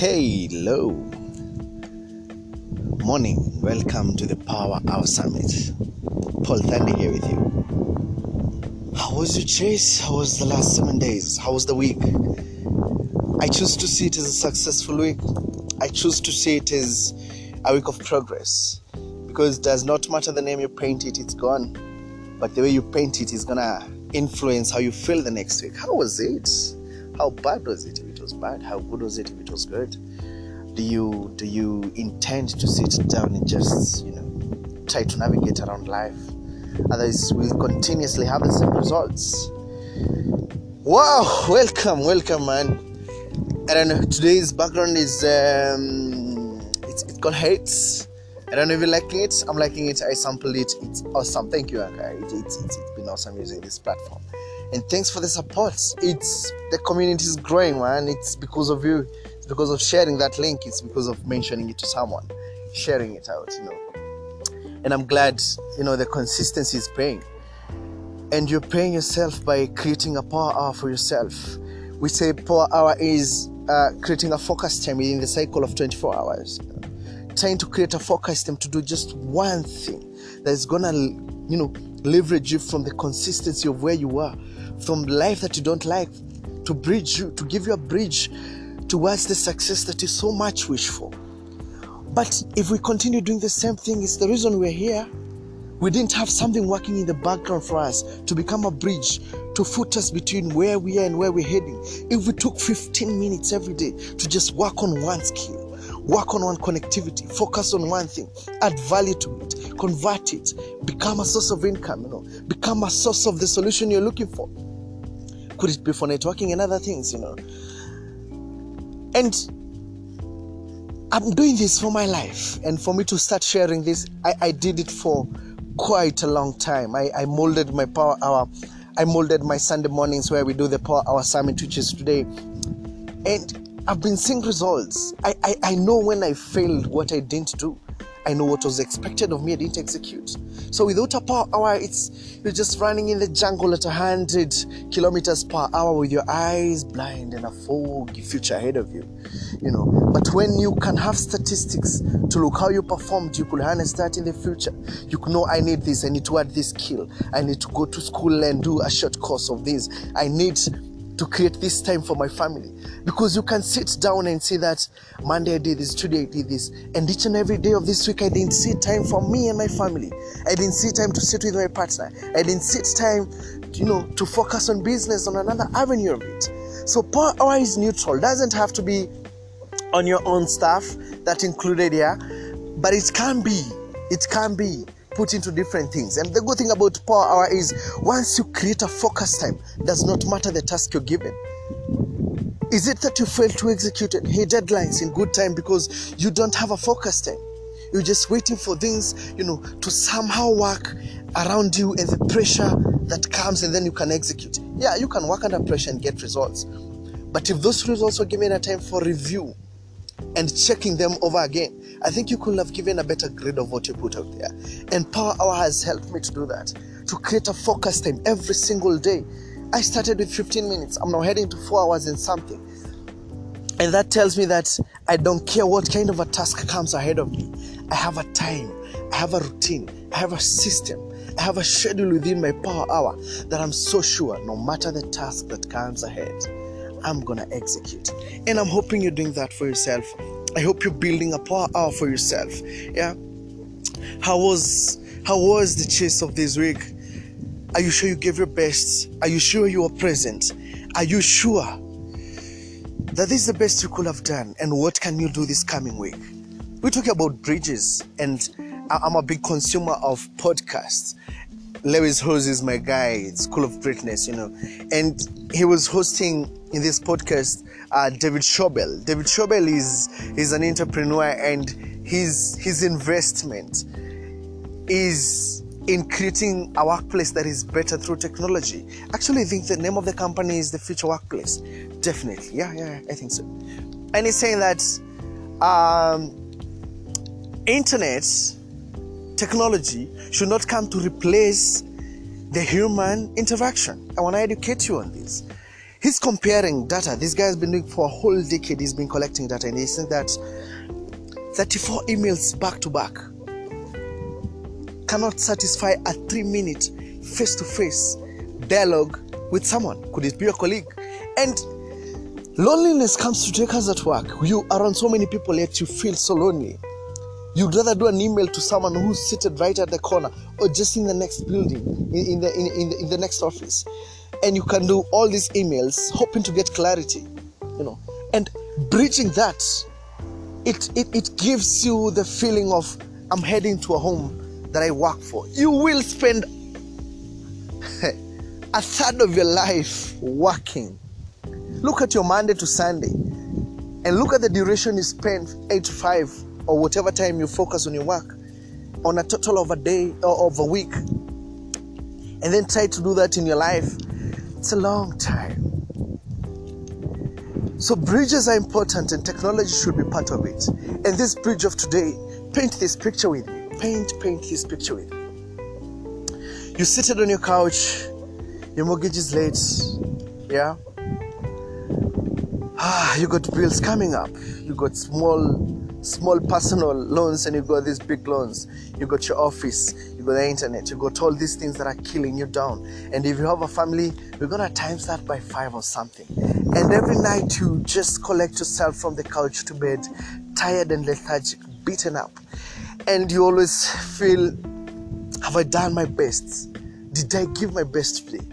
Hello. Morning. Welcome to the Power Hour Summit. Paul Thandi here with you. How was your chase? How was the last seven days? How was the week? I choose to see it as a successful week. I choose to see it as a week of progress because it does not matter the name you paint it, it's gone. But the way you paint it is gonna influence how you feel the next week. How was it? How bad was it? It was bad, how good was it? If it was good, do you do you intend to sit down and just you know try to navigate around life? Otherwise, we'll continuously have the same results. Wow! Welcome, welcome, man. I don't know. Today's background is um, it's it's called hates. I don't if you're it. I'm liking it. I sampled it. It's awesome. Thank you, Anchor. It, it's, it's, it's been awesome using this platform. And thanks for the support. It's the community is growing, man. It's because of you. It's because of sharing that link. It's because of mentioning it to someone, sharing it out, you know. And I'm glad, you know, the consistency is paying. And you're paying yourself by creating a power hour for yourself. We say power hour is uh, creating a focus time within the cycle of 24 hours trying to create a focus time to do just one thing that is gonna you know leverage you from the consistency of where you are from life that you don't like to bridge you to give you a bridge towards the success that you so much wish for. But if we continue doing the same thing it's the reason we're here. We didn't have something working in the background for us to become a bridge to foot us between where we are and where we're heading. If we took 15 minutes every day to just work on one skill work on one connectivity. Focus on one thing. Add value to it. Convert it. Become a source of income you know. Become a source of the solution you're looking for. Could it be for networking and other things you know? And i'm doing this for my life. And for me to start sharing this i, I did it for quite a long time. I, I molded my power hour. I molded my sunday mornings where we do the power hour summit which is today. And I've been seeing results. I, I, I know when I failed what I didn't do. I know what was expected of me, I didn't execute. So without a power hour, it's you're just running in the jungle at 100 kilometers per hour with your eyes blind and a foggy future ahead of you. You know, but when you can have statistics to look how you performed, you could harness that in the future. You could know I need this, I need to add this skill, I need to go to school and do a short course of this. I need to create this time for my family because you can sit down and say that Monday I did this, today I did this, and each and every day of this week I didn't see time for me and my family. I didn't see time to sit with my partner. I didn't sit time, you know, to focus on business on another avenue of it. So power hour is neutral. Doesn't have to be on your own stuff that included here, but it can be. It can be put into different things. And the good thing about Power Hour is once you create a focus time, does not matter the task you're given. Is it that you failed to execute? Hey, deadlines in good time because you don't have a focus time. You're just waiting for things, you know, to somehow work around you and the pressure that comes and then you can execute. Yeah, you can work under pressure and get results. But if those results were given a time for review, and checking them over again, I think you could have given a better grade of what you put out there. And Power Hour has helped me to do that, to create a focus time every single day. I started with 15 minutes, I'm now heading to four hours and something. And that tells me that I don't care what kind of a task comes ahead of me. I have a time, I have a routine, I have a system, I have a schedule within my power hour that I'm so sure no matter the task that comes ahead, I'm gonna execute. And I'm hoping you're doing that for yourself. I hope you're building a power hour for yourself. Yeah. How was how was the chase of this week? Are you sure you gave your best? Are you sure you were present? Are you sure that this is the best you could have done? And what can you do this coming week? We're talking about bridges, and I'm a big consumer of podcasts. Lewis Howes is my guy, School of Greatness, you know, and he was hosting in this podcast uh, David Schawbel. David Schawbel is is an entrepreneur, and his his investment is in creating a workplace that is better through technology. Actually, I think the name of the company is the Future Workplace. Definitely, yeah, yeah, I think so. And he's saying that um, internet technology should not come to replace the human interaction. I want to educate you on this. He's comparing data. This guy has been doing for a whole decade. He's been collecting data, and he's saying that 34 emails back to back cannot satisfy a three-minute face-to-face dialogue with someone. Could it be a colleague? And loneliness comes to take us at work. You are around so many people, yet you feel so lonely. You'd rather do an email to someone who's seated right at the corner or just in the next building, in, in the, in, in, the, in the next office. And you can do all these emails hoping to get clarity, you know. And bridging that, it, it, it gives you the feeling of I'm heading to a home that I work for. You will spend a third of your life working. Look at your Monday to Sunday and look at the duration you spend 8 to 5 or whatever time you focus on your work on a total of a day or of a week. And then try to do that in your life. It's a long time. So bridges are important and technology should be part of it. And this bridge of today, paint this picture with me. Paint, paint this picture with me. You seated on your couch, your mortgage is late, yeah? Ah, you got bills coming up. You got small small personal loans and you got these big loans. You got your office, you got the internet, you got all these things that are killing you down. And if you have a family, we're gonna times that by five or something. And every night you just collect yourself from the couch to bed, tired and lethargic, beaten up. And you always feel, have I done my best? Did I give my best today?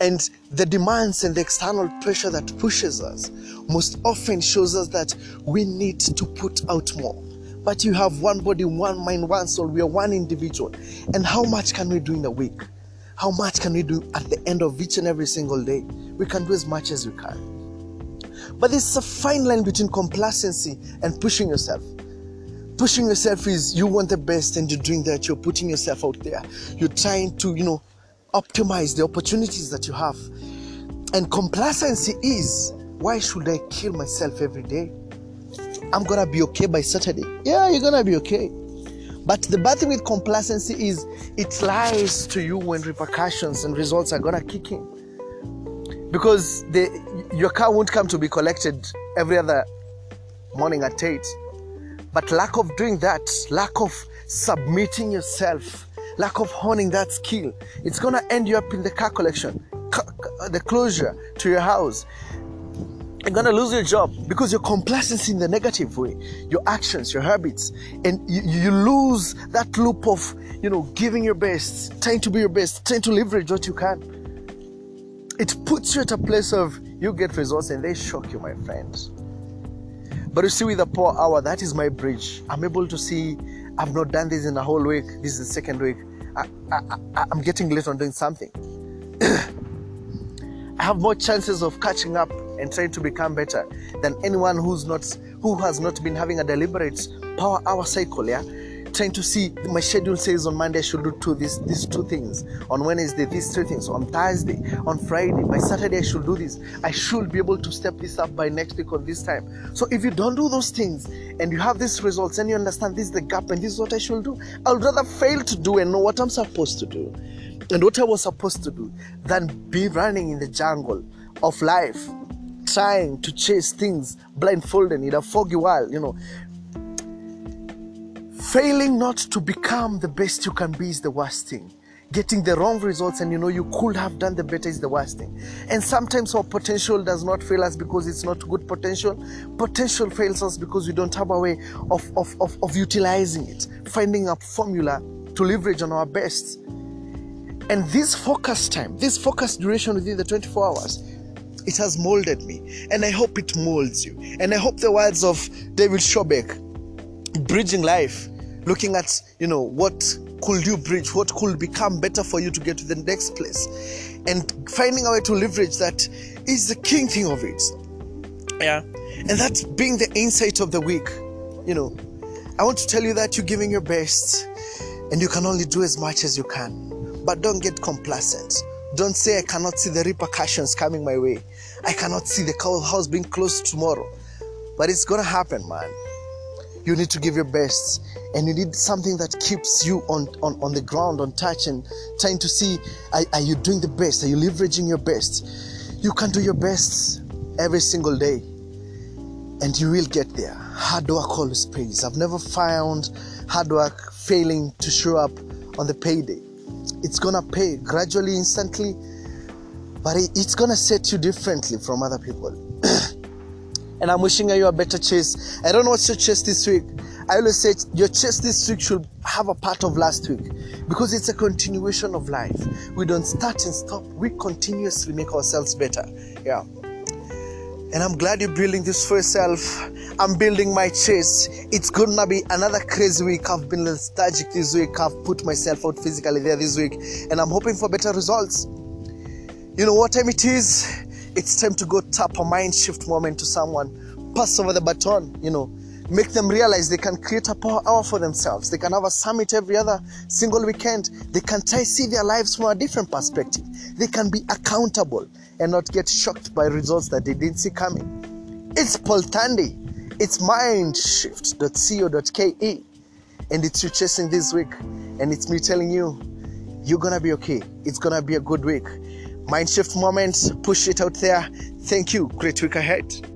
And the demands and the external pressure that pushes us most often shows us that we need to put out more. But you have one body, one mind, one soul. We are one individual. And how much can we do in a week? How much can we do at the end of each and every single day? We can do as much as we can. But there's a fine line between complacency and pushing yourself. Pushing yourself is you want the best and you're doing that. You're putting yourself out there. You're trying to, you know, optimize the opportunities that you have. And complacency is why should I kill myself every day? I'm gonna be okay by Saturday. Yeah, you're gonna be okay. But the bad thing with complacency is it lies to you when repercussions and results are gonna kick in. Because the, your car won't come to be collected every other morning at 8. But lack of doing that, lack of submitting yourself lack of honing that skill, it's gonna end you up in the car collection, uh, the closure to your house. You're gonna lose your job because your complacency in the negative way, your actions, your habits, and you, you lose that loop of you know giving your best, trying to be your best, trying to leverage what you can. It puts you at a place of you get results and they shock you, my friends. But you see, with the power hour, that is my bridge. I'm able to see I've not done this in a whole week. This is the second week. I, I, am getting late on doing something. I have more chances of catching up and trying to become better than anyone who's not who has not been having a deliberate power hour cycle. Yeah, trying to see my schedule says on Monday I should do two these these two things. On Wednesday these three things. On Thursday, on Friday, by Saturday I should do this. I should be able to step this up by next week on this time. So if you don't do those things and you have these results and you understand this is the gap and this is what I should do, I'd rather fail to do and know what I'm supposed to do and what I was supposed to do than be running in the jungle of life trying to chase things blindfolded in a foggy world, you know, Failing not to become the best you can be is the worst thing. Getting the wrong results and you know you could have done the better is the worst thing. And sometimes our potential does not fail us because it's not good potential. Potential fails us because we don't have a way of, of, of, of utilizing it, finding a formula to leverage on our best. And this focus time, this focus duration within the 24 hours, it has molded me. And I hope it molds you. And I hope the words of David Schawbel, Bridging Life, looking at you know what could you bridge what could become better for you to get to the next place and finding a way to leverage that is the king thing of it. Yeah. And that's being the insight of the week you know. I want to tell you that you're giving your best and you can only do as much as you can. But don't get complacent. Don't say i cannot see the repercussions coming my way. I cannot see the house being closed tomorrow. But it's gonna happen man you need to give your best and you need something that keeps you on, on, on the ground on touch and trying to see are, are you doing the best are you leveraging your best You can do your best every single day and you will get there. Hard work always pays. I've never found hard work failing to show up on the payday. It's gonna pay gradually, instantly, but it's gonna set you differently from other people. and I'm wishing you a better chase. I don't know what's your chase this week. I always say your chase this week should have a part of last week because it's a continuation of life. We don't start and stop, we continuously make ourselves better. Yeah. And I'm glad you're building this for yourself. I'm building my chase. It's gonna be another crazy week. I've been lethargic this week. I've put myself out physically there this week, and I'm hoping for better results. You know what time it is? It's time to go tap a mind shift moment to someone, pass over the baton, you know, make them realize they can create a power hour for themselves. They can have a summit every other single weekend. They can try see their lives from a different perspective. They can be accountable and not get shocked by results that they didn't see coming. It's Paul Thandi. It's mindshift.co.ke. And it's you chasing this week. And it's me telling you, you're gonna be okay. It's gonna be a good week. Mindshift moments push it out there. Thank you. Great week ahead.